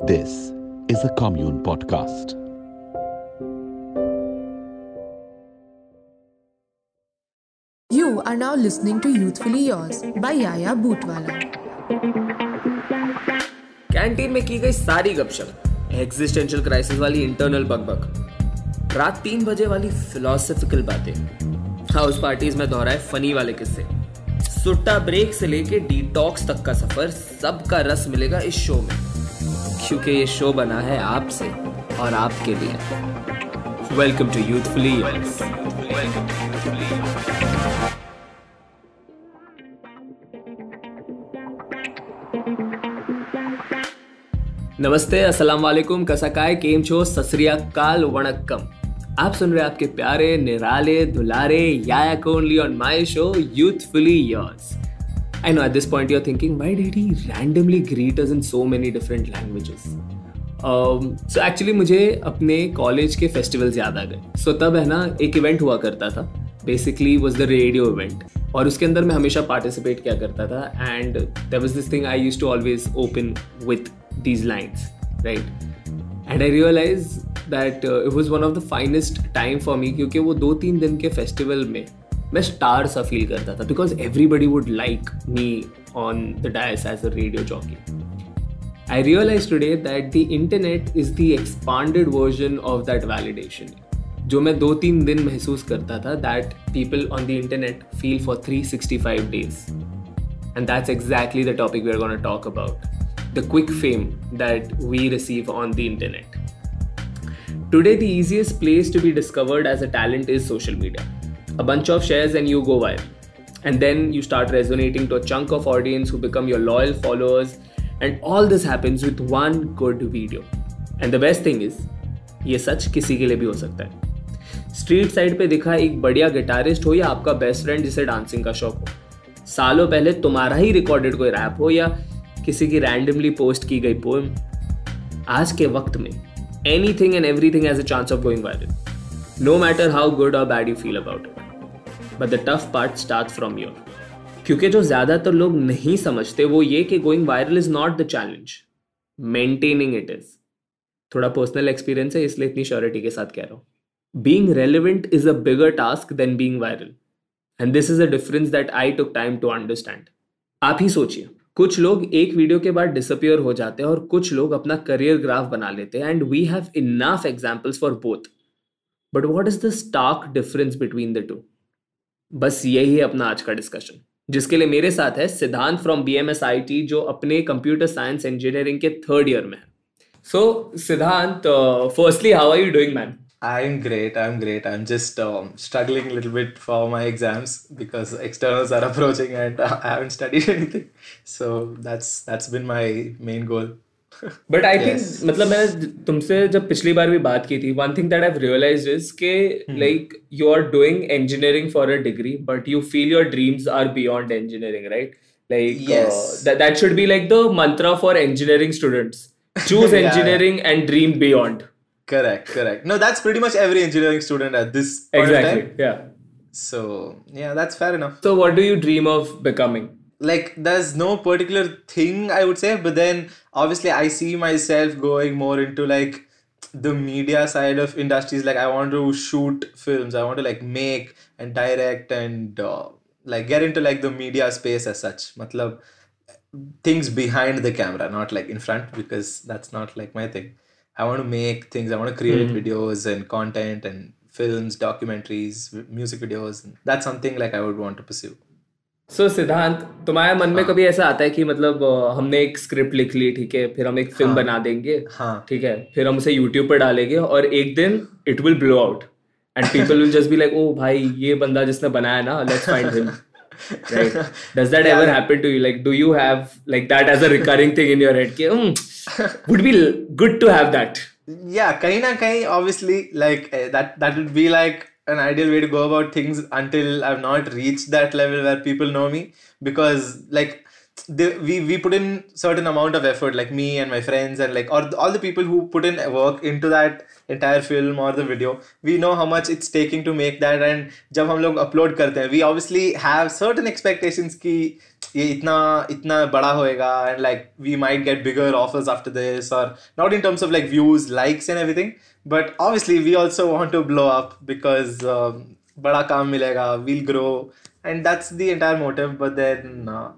This is a Commune Podcast. You are now listening to Youthfully Yours by Yaya Bootwala. Canteen में की गई सारी गपशप existential crisis वाली इंटरनल बकबक रात तीन बजे वाली फिलोसफिकल बातें हाउस पार्टीज़ में दोहराए फनी वाले किस्से सुट्टा ब्रेक से लेके डिटॉक्स तक का सफ़र सबका रस मिलेगा इस शो में क्योंकि ये शो बना है आपसे और आपके लिए। वेलकम टू यूथफुली नमस्ते अस्सलाम वालेकुम कसकाय केम छो ससरियाकाल वणक्कम। आप सुन रहे आपके प्यारे निराले, दुलारे Yaya only on my show youthfully yours I know at this point you're thinking, why did he randomly greet us in so many different languages? Um, so actually मुझे अपने कॉलेज के फेस्टिवल्स याद आ गए। सो so, तब है ना एक इवेंट हुआ करता था। Basically was the radio event और उसके अंदर मैं हमेशा पार्टिसिपेट किया करता था। And there was this thing I use to always open with these lines right and I realise that it was one of the finest time for me क्योंकि वो दो तीन दिन के फेस्टिवल में मैं स्टार सा फील करता था because everybody would like me on the dais as a radio jockey I realise today that the internet is the expanded version of that validation जो मैं दो तीन दिन महसूस करता था that people on the internet feel for three sixty five days and that's exactly the topic we are gonna talk about the quick fame that we receive on the internet Today, the easiest place to be discovered as a talent is social media. A bunch of shares and you go viral. And then you start resonating to a chunk of audience who become your loyal followers. And all this happens with one good video. And the best thing is, ये सच किसी के लिए भी हो सकता है street side पे दिखा एक बढ़िया गिटारिस्ट हो या आपका बेस्ट फ्रेंड जिसे डांसिंग का शौक हो सालों पहले तुम्हारा ही रिकॉर्डेड कोई रैप हो या किसी की रैंडमली पोस्ट की गई पोएम आज के वक्त में anything and everything has a chance of going viral no matter how good or bad you feel about it but the tough part start from your क्योंकि जो ज़्यादातर लोग नहीं समझते, वो ये कि going viral is not the challenge maintaining it is थोड़ा पर्सनल एक्सपीरियंस है, इसलिए इतनी श्योरिटी के साथ कह रहा हूँ। Being relevant is a bigger task than being viral and this is a difference that I took time to understand आप ही सोचिए, कुछ लोग एक वीडियो के बाद डिसअपियर हो जाते हैं और कुछ लोग अपना करियर ग्राफ बना लेते हैं and we have enough examples for both but what is the stark difference between the two बस यही है अपना आज का डिस्कशन जिसके लिए मेरे साथ है Siddhant from B M S I T जो अपने कंप्यूटर साइंस इंजीनियरिंग के थर्ड ईयर में है so Siddhant firstly how are you doing man I'm great. I'm great. I'm just um, struggling a little bit for my exams because externals are approaching and I haven't studied anything. So that's that's been my main goal. But I think मतलब मैंने तुमसे जब पिछली बार भी बात की थी one thing that I realise is के like you are doing engineering for a degree but you feel your dreams are beyond engineering right like that should be like the mantra for engineering students choose engineering and dream beyond correct correct no that's pretty much every engineering student at this exactly yeah so yeah that's fair enough so what do you dream of becoming like there's no particular thing I would say, but then obviously I see myself going more into like the media side of industries. Like I want to shoot films, I want to like make and direct and uh, like get into like the media space as such. Matlab, things behind the camera, not like in front because that's not like my thing. I want to make things. I want to create mm-hmm. videos and content and films, documentaries, music videos. That's something like I would want to pursue. So so, Siddhant तुम्हारे मन हाँ. में हाँ. कभी ऐसा आता है कि मतलब हमने एक स्क्रिप्ट लिख ली ठीक है फिर हम एक फ़िल्म हाँ. बना देंगे हाँ. ठीक है फिर हम उसे यूट्यूब पर डालेंगे और एक दिन it will blow out and people will just be like oh भाई ये बंदा जिसने बनाया ना let's find him right does that yeah. ever happen to you like do you have like that as a recurring thing in your head ki, mm, would be good to have that yeah kahin na kahin obviously like uh, that that would be like an ideal way to go about things until I've not reached that level where people know me because like the, we we put in certain amount of effort like me and my friends and like or all the people who put in work into that entire film or the video we know how much it's taking to make that and जब हम लोग upload करते हैं we obviously have certain expectations कि ये इतना इतना बड़ा होएगा and like we might get bigger offers after this or not in terms of like views likes and everything but obviously we also want to blow up because um, bada kaam milega, we'll grow, and that's the entire motive. But then, uh,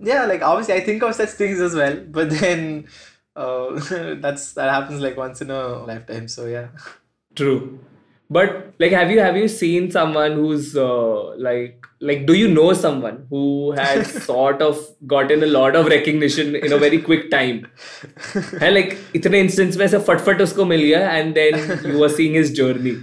yeah, like obviously I think of such things as well, but then uh, that's that happens like once in a lifetime. So yeah. True but like have you have you seen someone who's uh, like like do you know someone who has sort of gotten a lot of recognition in a very quick time? Like itne instance mein fat fatfat usko mil gaya and then you were seeing his journey.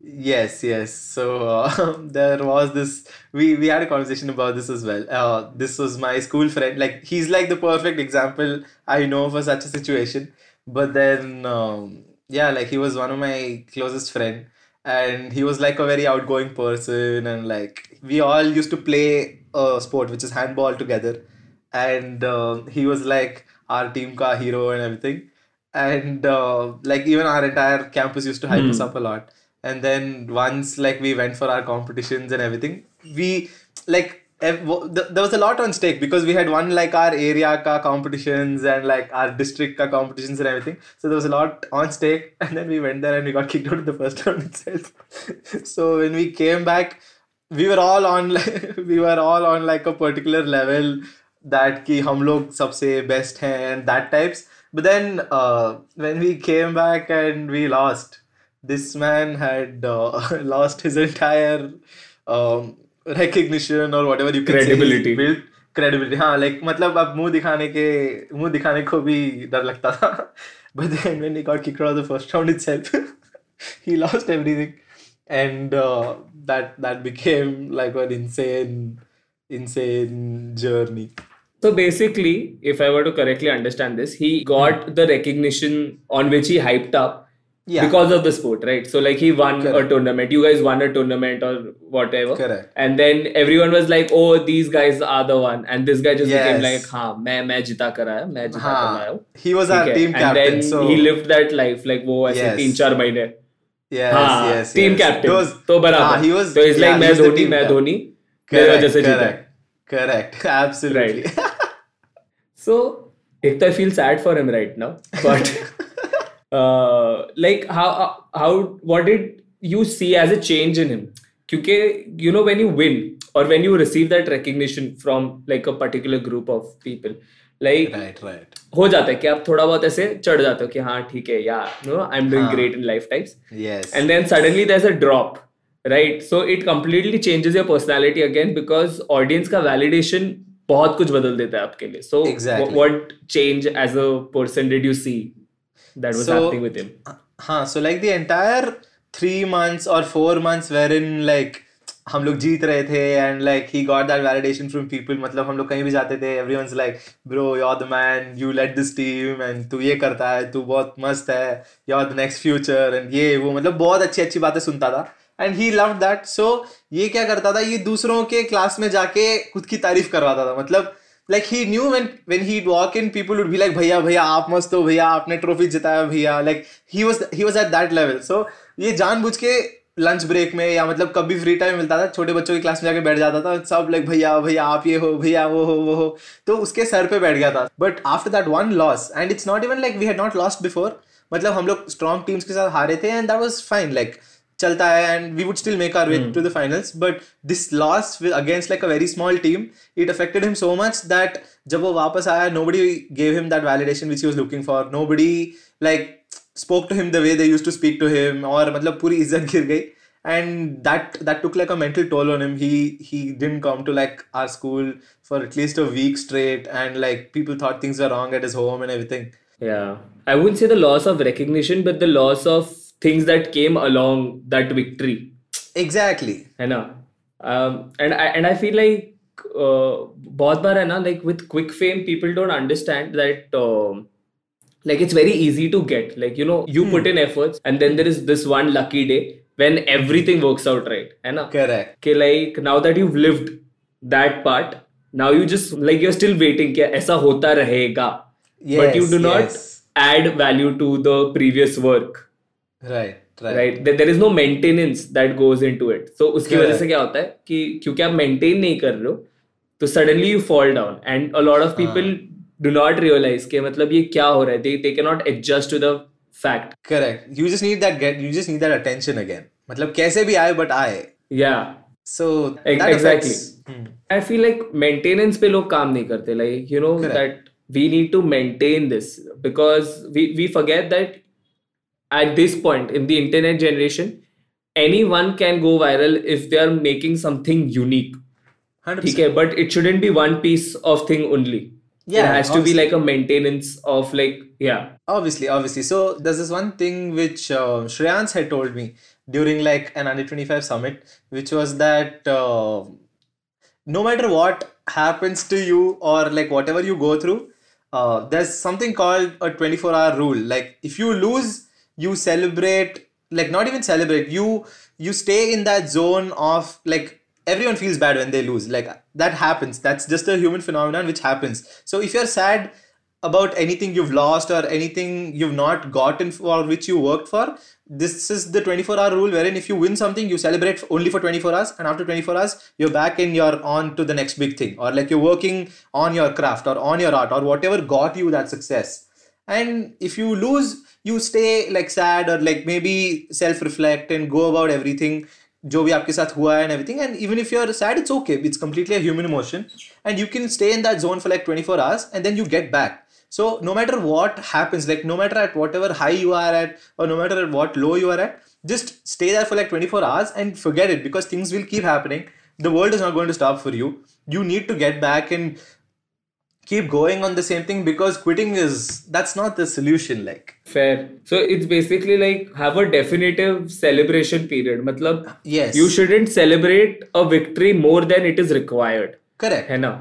Yes yes. So uh, there was this we we had a conversation about this as well. Uh, this was my school friend like he's like the perfect example i know for such a situation. But then um, yeah like he was one of my closest friend and he was like a very outgoing person, and like we all used to play a sport which is handball together, and uh, he was like our team ka hero and everything, and uh, like even our entire campus used to hype us up a lot. And then once like we went for our competitions and everything we like ev- w- th- there was a lot on stake because we had won like our area ka competitions and like our district ka competitions and everything. So there was a lot on stake, and then we went there and we got kicked out of the first round itself. so when we came back, we were all on like, we were all on like a particular level that ki hum log sabse best hand and that types. But then uh, when we came back and we lost, this man had uh, lost his entire um, recognition और whatever you credibility build credibility हाँ like मतलब अब मुँह दिखाने के मुँह दिखाने को भी डर लगता था। But then when he got kicked out first round itself he lost everything and that that became like an insane insane journey So basically, if I were to correctly understand this, he got the recognition on which he hyped up. Yeah. because of the sport, right? So like he won a Correct. tournament. You guys won a tournament or whatever. Correct. And then everyone was like, "Oh, these guys are the one," and this guy just became Yes. like, "हाँ, मैं मैं जिता कर आया, मैं जिता कर हाँ लाया हूँ." he was our ठीक है? team And captain then so he lived that life like वो ऐसे Yes. तीन चार महीने. yes हाँ, yes team yes. captain. Those- तो बराबर. हाँ, he was तो it's like yeah, he मैं was the धोनी, team मैं captain. धोनी. मेरी वजह correct से जीता है. correct correct absolutely So, एक तो I feel sad for him right now, but uh, like how how what did you see as a change in him? क्योंकि you know when you win or when you receive that recognition from like a particular group of people, like right right हो जाता है कि आप थोड़ा बहुत ऐसे चढ़ जाते हो कि हाँ ठीक है या नो आई एम डूइंग हाँ. Great in life types yes and then suddenly there's a drop right so it completely changes your personality again because audience का validation बहुत कुछ बदल देता है आपके लिए so Exactly. wh- what change as a person did you see that was so, happening with him. Huh, so like the entire three months or four months wherein like हम लोग जीत रहे थे and like he got that validation from people मतलब हम लोग कहीं भी जाते थे everyone is like bro you are the man you let this team and तू ये करता है तू बहुत मस्त है you are the next future and ये वो मतलब बहुत अच्छी अच्छी बातें सुनता था and he love that so ये क्या करता था ये दूसरों के क्लास में जाके खुद की तारीफ़ करवाता था मतलब like he knew when when he walk in people would be like भैया भैया आप मस्त हो भैया आपने ट्रॉफी जिताया भैया like he was, he was at that level. So ये जानबूझ के लंच ब्रेक में या मतलब कभी फ्री टाइम मिलता था छोटे बच्चों की क्लास में जाके बैठ जाता था सब लाइक भैया भैया आप ये हो भैया वो हो वो हो तो उसके सर पे बैठ गया था but after that one loss and it's not even like we had not lost before मतलब हम लोग स्ट्रॉन्ग टीम्स के साथ हारे थे and that was fine like and we would still make our way hmm. to the finals. But this loss against like a very small team it affected him so much that jab wo wapas aaya nobody gave him that validation which he was looking for. Nobody like spoke to him the way they used to speak to him or matlab puri izzat gir gayi and that that took like a mental toll on him. He he didn't come to like our school for at least a week straight and like people thought things were wrong at his home and everything. Yeah. I wouldn't say the loss of recognition but the loss of things that came along that victory exactly है ना um, and I and I feel like uh, बहुत बार है ना like with quick fame people don't understand that um, like it's very easy to get like you know you put in efforts and then there is this one lucky day when everything works out right है ना correct कि like now that you've lived that part now you just like you're still waiting कि ऐसा होता रहेगा but you Yes, do not yes. add value to the previous work right right there is no maintenance goes into it so उसकी वजह से क्या होता है कि क्योंकि आप मेंटेन नहीं कर रहे हो तो suddenly you fall down and a lot of people do not realise के मतलब ये क्या हो रहा है दे के not adjust to the fact correct you just need that get you just need that attention again मतलब कैसे भी आए बट आए yeah so exactly I feel like maintenance पे लोग काम नहीं करते like you know that we need to maintain this because we we forget that at this point in the internet generation, anyone can go viral if they are making something unique. 100%. Okay, but it shouldn't be one piece of thing only. Yeah, it has obviously. to be like a maintenance of like yeah. Obviously, obviously. So there's this one thing which uh, Shreyans had told me during like an under 25 summit, which was that uh, no matter what happens to you or like whatever you go through, uh, there's something called a 24 hour rule. Like if you lose you celebrate. Like not even celebrate. You you stay in that zone of like everyone feels bad when they lose. Like that happens. That's just a human phenomenon which happens. So if you're sad about anything you've lost or anything you've not gotten for which you worked for this is the 24 hour rule wherein if you win something you celebrate only for 24 hours and after 24 hours you're back and you're on to the next big thing or like you're working on your craft or on your art or whatever got you that success and if you lose you stay like sad or like maybe self reflect and go about everything जो भी आपके साथ हुआ है and everything and even if you're sad it's okay it's completely a human emotion and you can stay in that zone for like 24 hours and then you get back so no matter what happens like no matter at whatever high you are at or no matter at what low you are at just stay there for like 24 hours and forget it because things will keep happening the world is not going to stop for you you need to get back and keep going on the same thing because quitting is that's not the solution like fair so it's basically like have a definitive celebration period मतलब yes you shouldn't celebrate a victory more than it is required correct है ना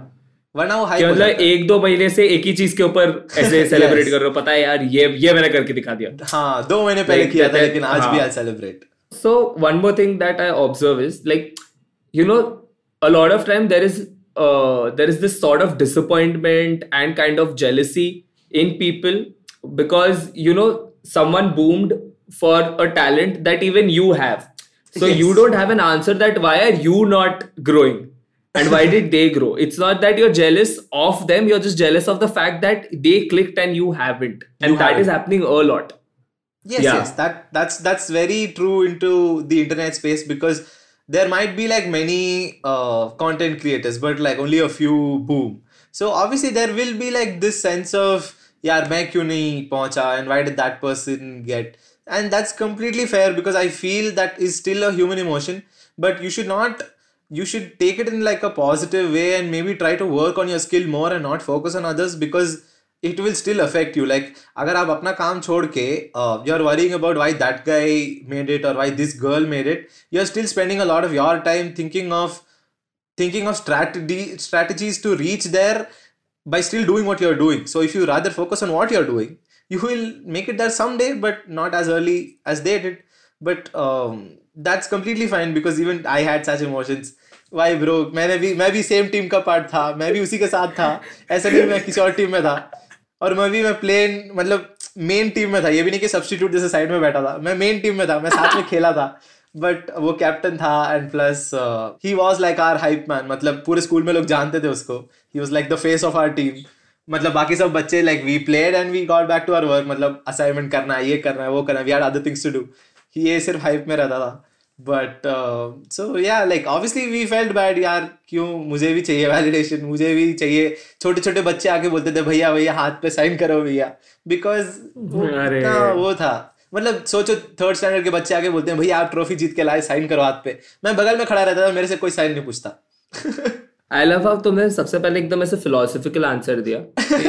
वरना वो कि hype हो मतलब जाता है। एक दो महीने से एक ही चीज के ऊपर ऐसे सेलिब्रेट Yes. कर रहे हो पता है यार ये ये मैंने करके दिखा दिया हाँ दो महीने पहले Like किया था that- लेकिन आज भी हाँ. आज celebrate So one more thing that I observe is like, you know, a lot of time there is uh, there is this sort of disappointment and kind of jealousy in people because you know someone boomed for a talent that even you have. So Yes. you don't have an answer that why are you not growing and why did they grow? It's not that you're jealous of them, you're just jealous of the fact that they clicked and you haven't. And You that is haven't. happening a lot. Yes, Yeah. yes, that that's that's very true into the internet space because there might be like many uh, content creators but like only a few boom. So obviously there will be like this sense of yeah main kyun nahi pahuncha and why did that person get? And that's completely fair because i feel that is still a human emotion but you should not you should take it in like a positive way and maybe try to work on your skill more and not focus on others because it will still affect you like अगर आप अपना काम छोड़ के you are worrying about why that guy made it और why this girl made it you are still spending a lot of your time thinking of thinking of strat strategies to reach there by still doing what you are doing so if you rather focus on what you are doing you will make it there some day but not as early as they did but that's completely fine because even I had such emotions why bro मैंने भी, मैं भी same team का part था. मैं भी उसी के साथ था. ऐसा नहीं मैं किसी और टीम में था. और मैं भी, मैं प्लेन मतलब मेन टीम में था। ये भी नहीं कि सब्सटीट्यूट जैसे साइड में बैठा था। मैं मेन टीम में था, मैं साथ में खेला था। बट वो कैप्टन था and plus he was like our hype man मतलब पूरे स्कूल में लोग जानते थे उसको। He was like the face of our team मतलब बाकी सब बच्चे like we played and we got back to our work मतलब असाइनमेंट करना है, ये करना है, वो करना है। We are other things to do ये सिर्फ़ हाइप में रहता था। But so yeah like obviously we felt bad यार क्यों? मुझे भी चाहिए वैलिडेशन मुझे भी चाहिए. छोटे छोटे बच्चे आके बोलते थे भैया भैया हाथ पे साइन करो भैया. बिकॉज़। वो था। मतलब सोचो थर्ड स्टैंडर्ड के बच्चे आके बोलते हैं भैया आप ट्रॉफी जीत के लाए साइन करो हाथ पे. मैं बगल में खड़ा रहता था मेरे से कोई साइन नहीं पूछता। आई लव हाउ तुमने सबसे पहले एकदम ऐसे फिलोसफिकल आंसर दिया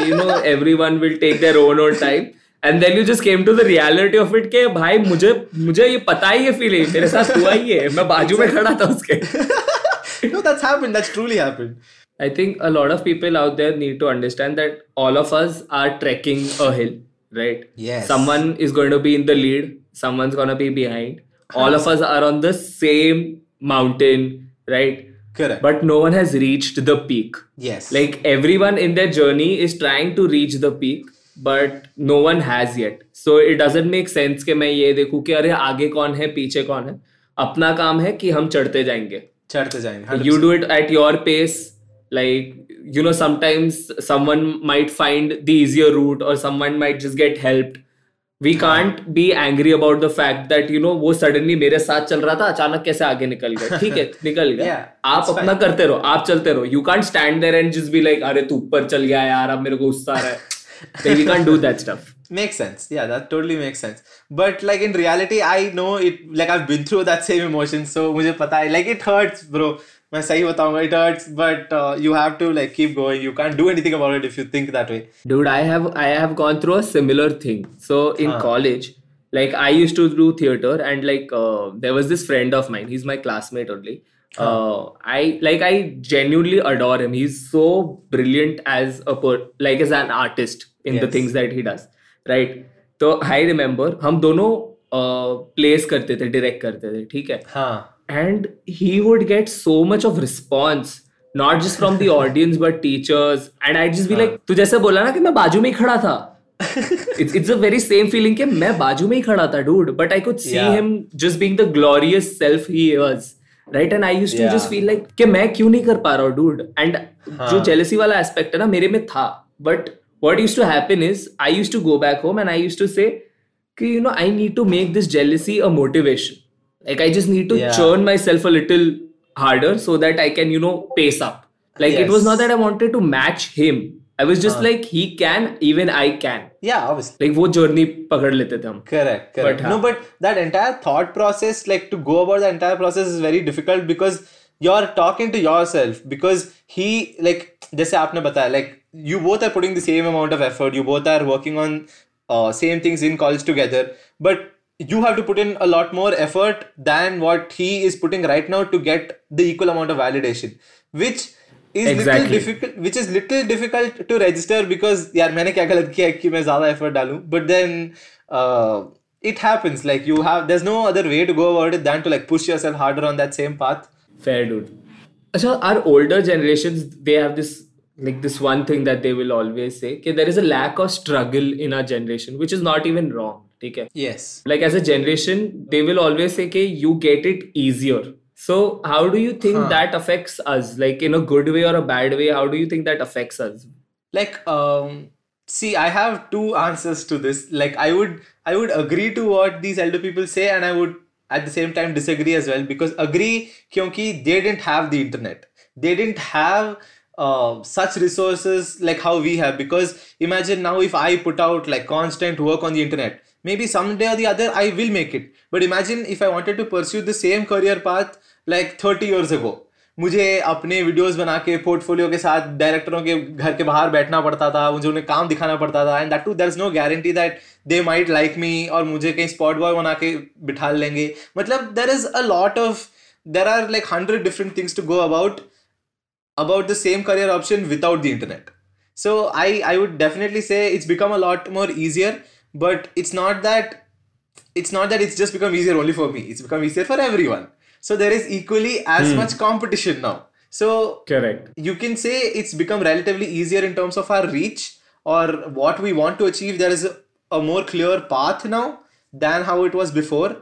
you know everyone will take their own own time And then you just came to the reality of it के भाई मुझे मुझे ये पता ही है फीलिंग मेरे साथ हुआ ही है मैं बाजू में खड़ा था उसके no that's happened that's truly happened I think a lot of people out there need to understand that all of us are trekking a hill, right? Yes. Someone is going to be in the lead, someone's going to be behind. All of us are on the same mountain, right? correct But no one has reached the peak. yes Like everyone in their journey is trying to reach the peak, But no one has yet so it doesn't make sense के मैं ये देखूँ कि अरे आगे कौन है पीछे कौन है? अपना काम है कि हम चढ़ते जाएँगे। चढ़ते जाएँगे you do it at your pace like you know sometimes someone might find the easier route और some one might just get help we can't be angry about the fact that you know वो suddenly मेरे साथ चल रहा था अचानक कैसे आगे निकल गया? ठीक है निकल गया। Yeah, आप अपना fine. करते रहो आप चलते रहो। You can't stand there and जिस भी लाइक अरे तू ऊपर चल गया यार अब मेरे को गुस्सा रहा है। like we can't do that stuff makes sense yeah that totally makes sense but like in reality i know it like i've been through that same emotion so मुझे पता है like it hurts bro मैं सही बताऊंगा it hurts but uh, you have to like keep going you can't do anything about it if you think that way Dude, I have I have gone through a similar thing. So in college, like I used to do theater, and like uh, there was this friend of mine. He's my classmate only. Uh, I like I genuinely adore him. He's so brilliant as a per like as an artist in the things that he does right तो I remember हम दोनों place uh, करते थे direct करते थे ठीक है? And he would get so much of response not just from the audience but teachers and I just be like तू जैसे बोला ना कि मैं बाजू में ही खड़ा था। It's a very same feeling कि मैं बाजू में ही खड़ा था dude but I could see him just being the glorious self he was right and I used to just feel like कि मैं क्यों नहीं कर पा रहा हूँ डूड एंड जो हाँ। जेलेसी वाला एस्पेक्ट है ना मेरे में था but what used to happen is I used to go back home and I used to say कि you know I need to make this jealousy a motivation like I just need to Yeah. churn myself a little harder so that I can you know pace up like it was Yes. not that I wanted to match him I was just like he can even I can yeah obviously like वो journey पकड़ लेते थे हम correct correct But, no हाँ. but that entire thought process like to go about the entire process is very difficult because you're talking to yourself because he like जैसे आपने बताया like you both are putting the same amount of effort. You both are working on uh, same things in college together. But you have to put in a lot more effort than what he is putting right now to get the equal amount of validation which is exactly. little difficult which is little difficult to register because yaar maine kya galat kiya ki main zyada effort but then uh, it happens. Like you have there's no other way to go about it than to like push yourself harder on that same path. Fair dude. So our older generations they have this like this one thing that they will always say कि there is a lack of struggle in our generation which is not even wrong ठीक है yes like as a generation they will always say कि you get it easier so how do you think that affects us like in a good way or a bad way how do you think that affects us like um see i have two answers to this like i would i would agree to what these elder people say and i would at the same time disagree as well because agree kyunki they didn't have the internet they didn't have uh, such resources like how we have because imagine now if i put out like constant work on the internet maybe someday or the other i will make it but imagine if i wanted to pursue the same career path like 30 years ago मुझे अपने videos बना के portfolio के साथ डायरेक्टरों के घर के बाहर बैठना पड़ता था मुझे उन्हें काम दिखाना पड़ता था and that too there is no guarantee that they might like me और मुझे कहीं स्पॉट बॉय बना के बिठा लेंगे मतलब there is a lot of there are like hundred different things to go about about the same career option without the internet. So i i would definitely say it's become a lot more easier but it's not that it's not that it's just become easier only for me. It's become easier for everyone. So there is equally as hmm. much competition now. So correct. you can say it's become relatively easier in terms of our reach or what we want to achieve. There is a, a more clear path now than how it was before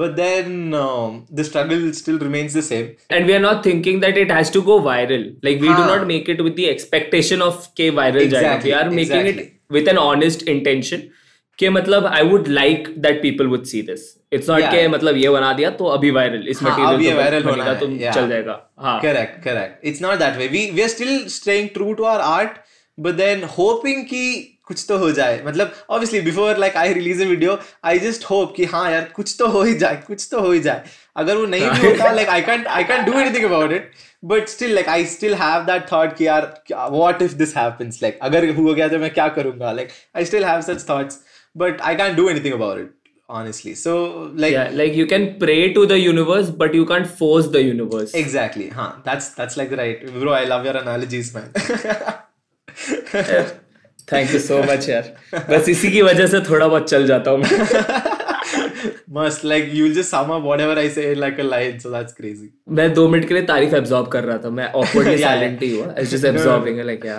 but then um, the struggle still remains the same and we are not thinking that it has to go viral like we do हाँ. not make it with the expectation of के viral जाएगा Exactly, we are making exactly. it with an honest intention कि मतलब I would like that people would see this it's not Yeah. कि मतलब ये बना दिया तो अभी viral इस हाँ, material अब ये तो viral होना बनेगा है, तो yeah. चल जाएगा हाँ correct correct it's not that way we we are still staying true to our art but then hoping कि कुछ तो हो जाए। मतलब obviously before like I release a video I just hope कि हाँ यार कुछ तो हो ही जाए कुछ तो हो ही जाए। अगर वो नहीं भी होता like I can't I can't do anything about it but still like I still have that thought कि यार what if this happens like अगर हो गया तो मैं क्या करूँगा? Like I still have such thoughts but I can't do anything about it honestly. So like yeah, like you can pray to the universe but you can't force the universe. Exactly huh that's that's like the right bro i love your analogies man. Yeah. Thank you so much यार। बस इसी की वजह से थोड़ा बहुत चल जाता हूँ must like you just sum up whatever I say like a line so that's crazy मैं दो मिनट के लिए तारीफ़ अब्सॉर्ब कर रहा था। मैं ऑकवर्डली साइलेंट ही हुआ। It's just absorbing like yeah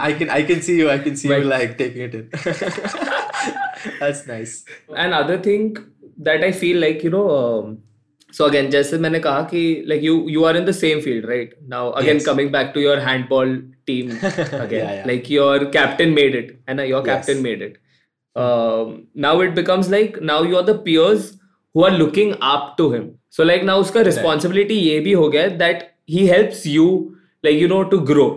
I can I can see you I can see you like taking it that's nice and other thing that I feel like you know um, so again जैसे मैंने कहा कि like you you are in the same field right now again Yes. coming back to your handball team again Yeah, yeah. like your captain made it and your captain Yes. made it um, now it becomes like now you are the peers who are looking up to him so like now उसका responsibility ये भी हो गया है that he helps you like you know to grow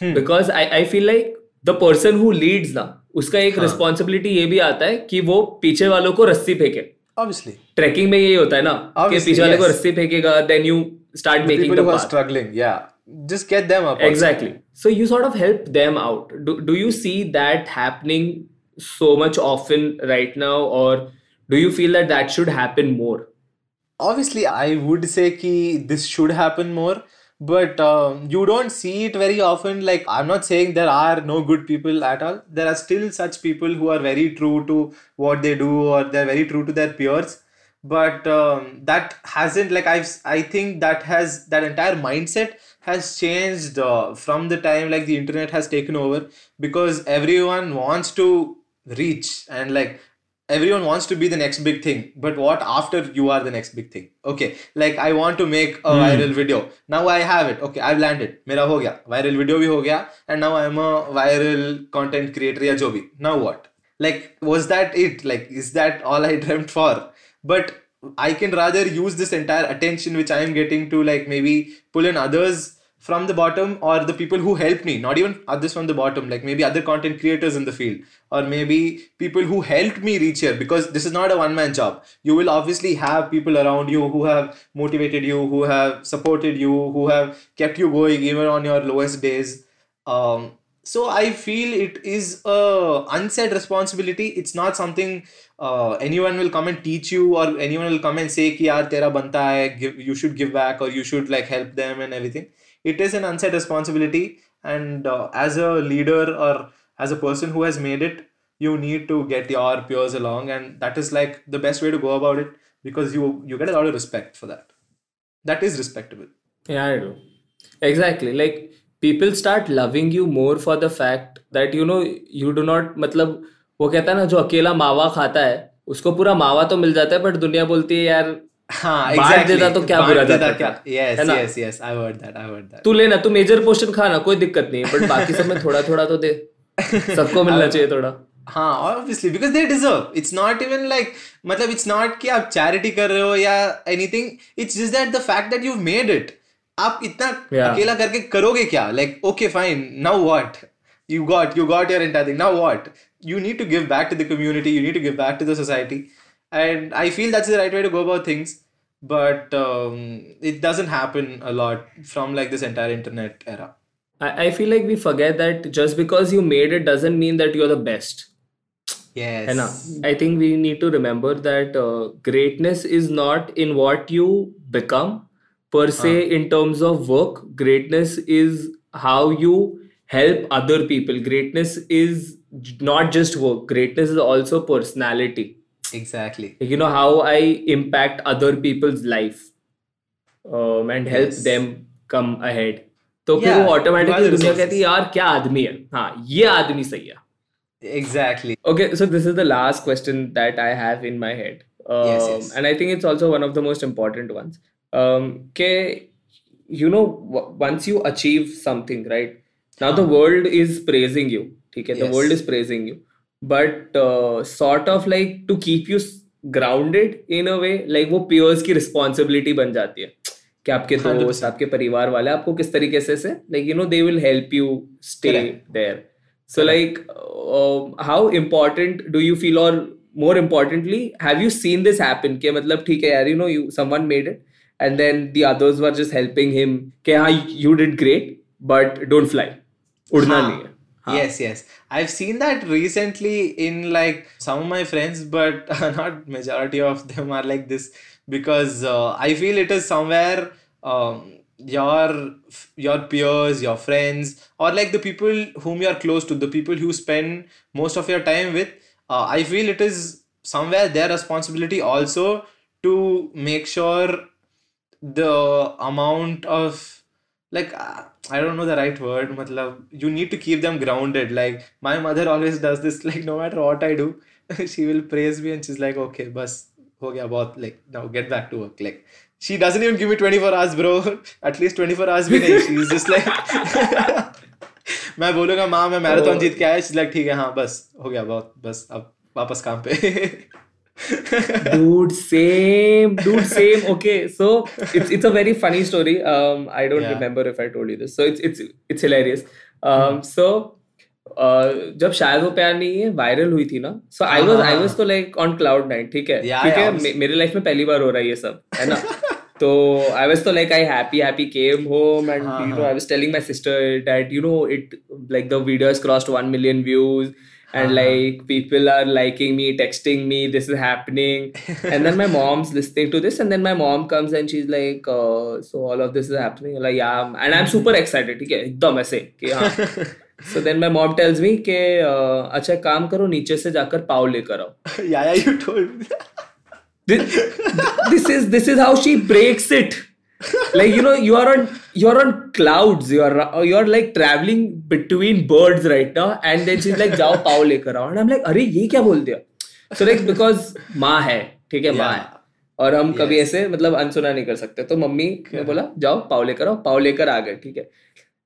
Hmm. because I I feel like the person who leads ना उसका एक हाँ. responsibility ये भी आता है कि वो पीछे वालों को रस्सी फेंके obviously ट्रैकिंग में यही होता है ना कि पीछे वाले को रस्सी फेंकेगा then you start the making people the path struggling yeah just get them up also. exactly so you sort of help them out do, do you see that happening so much often right now or do you feel that that should happen more obviously i would say ki this should happen more but um, you don't see it very often. Like i'm not saying there are no good people at all. There are still such people who are very true to what they do or they're very true to their peers. But um, that hasn't like i've i think that has that entire mindset has changed uh, from the time like the internet has taken over because everyone wants to reach and like everyone wants to be the next big thing but what after you are the next big thing? Okay like i want to make a mm. viral video. Now i have it. Okay i've landed. Mera ho gaya. Viral video bhi ho gaya and now i'm a viral content creator ya jo bhi. Now what? Like was that it? Like is that all i dreamt for? But i can rather use this entire attention which i am getting to like maybe pull in others from the bottom or the people who helped me not even others from the bottom like maybe other content creators in the field or maybe people who helped me reach here because this is not a one man job. You will obviously have people around you who have motivated you who have supported you who have kept you going even on your lowest days. Um, so i feel it is a unsaid responsibility. It's not something uh, anyone will come and teach you or anyone will come and say ki yaar tera banta hai give, you should give back or you should like help them and everything it is an unsaid responsibility and uh, as a leader or as a person who has made it you need to get your peers along and that is like the best way to go about it because you you get a lot of respect for that that is respectable yeah i do exactly like people start loving you more for the fact that you know you do not मतलब वो कहता है ना जो अकेला मावा खाता है उसको पूरा मावा तो मिल जाता है बट दुनिया बोलती है यार हाँ बांट exactly देता तो क्या बुरा जाता क्या है तू लेना तू मेजर पोर्शन खाना कोई दिक्कत नहीं है बट बाकी सब में थोड़ा थोड़ा तो दे सबको मिलना चाहिए थोड़ा हाँ obviously because they deserve it's not even like मतलब it's not कि आप charity कर रहे हो या anything it's just that the fact that you've made it आप इतना Yeah. अकेला करके करोगे क्या like okay fine now what you got you got your entire thing now what you need to give back to the community you need to give back to the society and I feel that's the right way to go about things but um, it doesn't happen a lot from like this entire internet era. I, I feel like we forget that just because you made it doesn't mean that you're the best. Yes. ना I think we need to remember that uh, greatness is not in what you become per se in terms of work. Greatness is how you help other people. Greatness is not just work. Greatness is also personality exactly you know how i impact other people's life um, and help Yes. them come ahead तो फिर Yeah, वो you have automatically the दुनिया कहती है resources. यार क्या आदमी है हाँ ये आदमी सही है exactly Okay, so this is the last question that I have in my head. Um, Yes, yes. And I think it's also one of the most important ones. Um, ke, you know, w- once you achieve something, right? Now the world is praising you. Okay, the Yes. world is praising you. But sort of like to keep you grounded in a way like वो peers की responsibility बन जाती है। कि आपके हाँ दोस्त आपके परिवार वाले आपको किस तरीके से से like you know they will help you stay there so like how important do you feel और more importantly have you seen this happen के मतलब ठीक है यार you know you someone made it and then the others were just helping him के हाँ you did great but don't fly उड़ना नहीं है। हाँ. Yes, yes. I've seen that recently in like some of my friends, but not majority of them are like this because uh, I feel it is somewhere um, your your peers, your friends, or like the people whom you are close to, the people who spend most of your time with. Uh, I feel it is somewhere their responsibility also to make sure the amount of like uh, I don't know the right word matlab you need to keep them grounded like my mother always does this like no matter what I do she will praise me and she's like okay bus ho gaya bahut like now get back to work like she doesn't even give me 24 hours bro at least 24 hours भी नहीं she's just like मैं बोलूँगा माँ मैं marathon जीत के आया she's like ठीक है हाँ बस हो गया बहुत बस अब वापस काम पे dude same. Dude same. Okay so it's it's a very funny story. Um i don't Yeah. remember if i told you this. So it's it's it's hilarious. Um so uh, जब शायद वो प्यार नहीं है वायरल हुई थी ना? So I was I was तो लाइक ऑन क्लाउड नाइन ठीक है? ठीक है. मे- मेरे लाइफ में पहली बार हो रहा है ये सब है ना? तो आई वाज तो like I happy happy came home and you know. I was telling my sister that you know it like the video has crossed 1 million views and Uh-huh. like people are liking me texting me this is happening and then my mom's listening to this and then my mom comes and she's like uh, so all of this is happening like yeah I'm- and i'm super excited ठीक है एकदम ऐसे कि हाँ so then my mom tells me कि uh, अच्छा एक काम करो नीचे से जाकर पाव लेकर आओ yeah yeah you told me this, this is this is how she breaks it Like you know you are on you're on clouds. You are you're like traveling between birds right now. And then she's like जाओ पाव लेकर आओ. And I'm like अरे ये क्या बोल दिया so like because माँ है ठीक है माँ है। और हम कभी ऐसे मतलब अनसुना नहीं कर सकते। तो मम्मी ने बोला जाओ पाव लेकर आओ पाव लेकर आ गए ठीक है।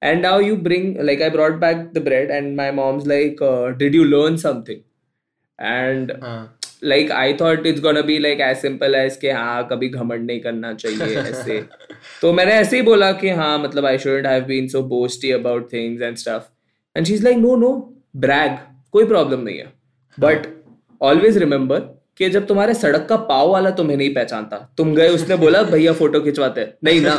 And now you bring like I brought back the bread and my mom's like did you learn something and हाँ। Like I thought it's gonna be like as simple as के हाँ कभी घमंड नहीं करना चाहिए ऐसे। तो मैंने ऐसे ही बोला कि हाँ मतलब I should have been so boasty about things and stuff and she is like no no brag कोई प्रॉब्लम नहीं है. बट ऑलवेज रिमेंबर कि जब तुम्हारे सड़क का पाव वाला तुम्हें नहीं पहचानता तुम गए उसने बोला भैया फ़ोटो खिंचवाते हैं. नहीं ना।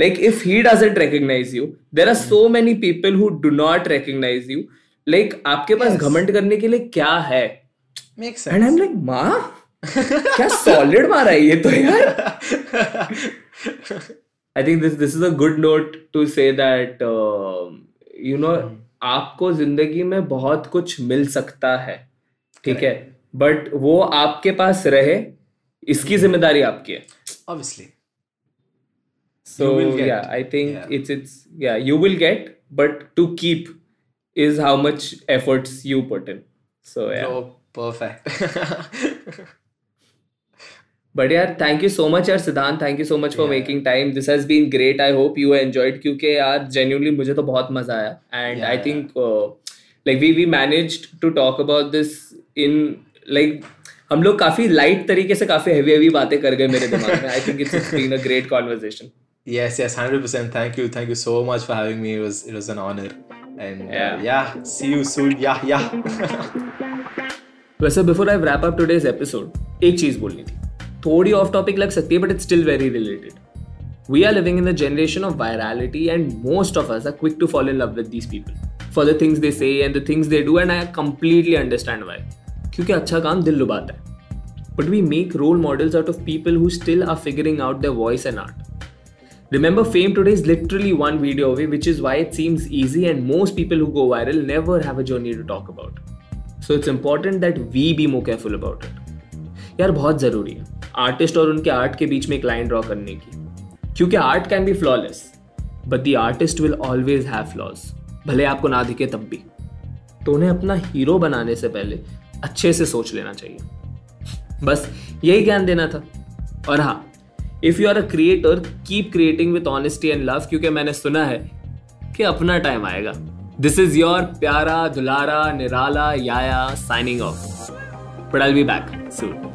Like if he doesn't recognise you there are so many people who do not recognise you like आपके पास. घमंड करने के लिए क्या है? गुड नोट टू से आपको ज़िंदगी में बहुत कुछ मिल सकता है ठीक है? बट वो आपके पास रहे इसकी ज़िम्मेदारी आपकी है। Obviously so yeah I think it's it's yeah you will get but to keep is how much efforts you put so yeah perfect but यार थैंक यू सो मच यार Siddhant. Thank you so much for making time this has been great I hope you enjoyed क्योंकि यार genuinely मुझे तो बहुत मज़ा आया. And I think like we we manage to talk about this in like हम लोग काफ़ी लाइट तरीके से काफ़ी हैवी हेवी बातें कर गए मेरे दिमाग में. I think it's been a great conversation yes yes 100% thank you thank you so much for having me it was it was an honour and yeah see you soon yeah yeah वैसे before I wrap up today's episode एक चीज़ बोलनी थी। थोड़ी of topic लग सकती है but it's still very related we are living in the generation of virality and most of us are quick to follow in love with these people for the things they say and the things they do and I completely understand why क्योंकि अच्छा काम दिल लुभाता है। But we make role models out of people who still are figuring out the voice and art Remember, fame today is literally one video away, which is why it seems easy, and most people who go viral never have a journey to talk about. So it's important that we be more careful about it. यार, बहुत ज़रूरी है। Artist और उनके art के बीच में एक line draw करने की। क्योंकि art can be flawless but the artist will always have flaws भले आपको ना दिखे तब भी। तो उन्हें अपना हीरो बनाने से पहले अच्छे से सोच लेना चाहिए। बस, यही ज्ञान देना था। और हाँ if you are a creator keep creating with honesty and love क्योंकि मैंने सुना है कि अपना टाइम आएगा। This is your Pyara Dulara Nirala Yaya signing off. But I'll be back soon.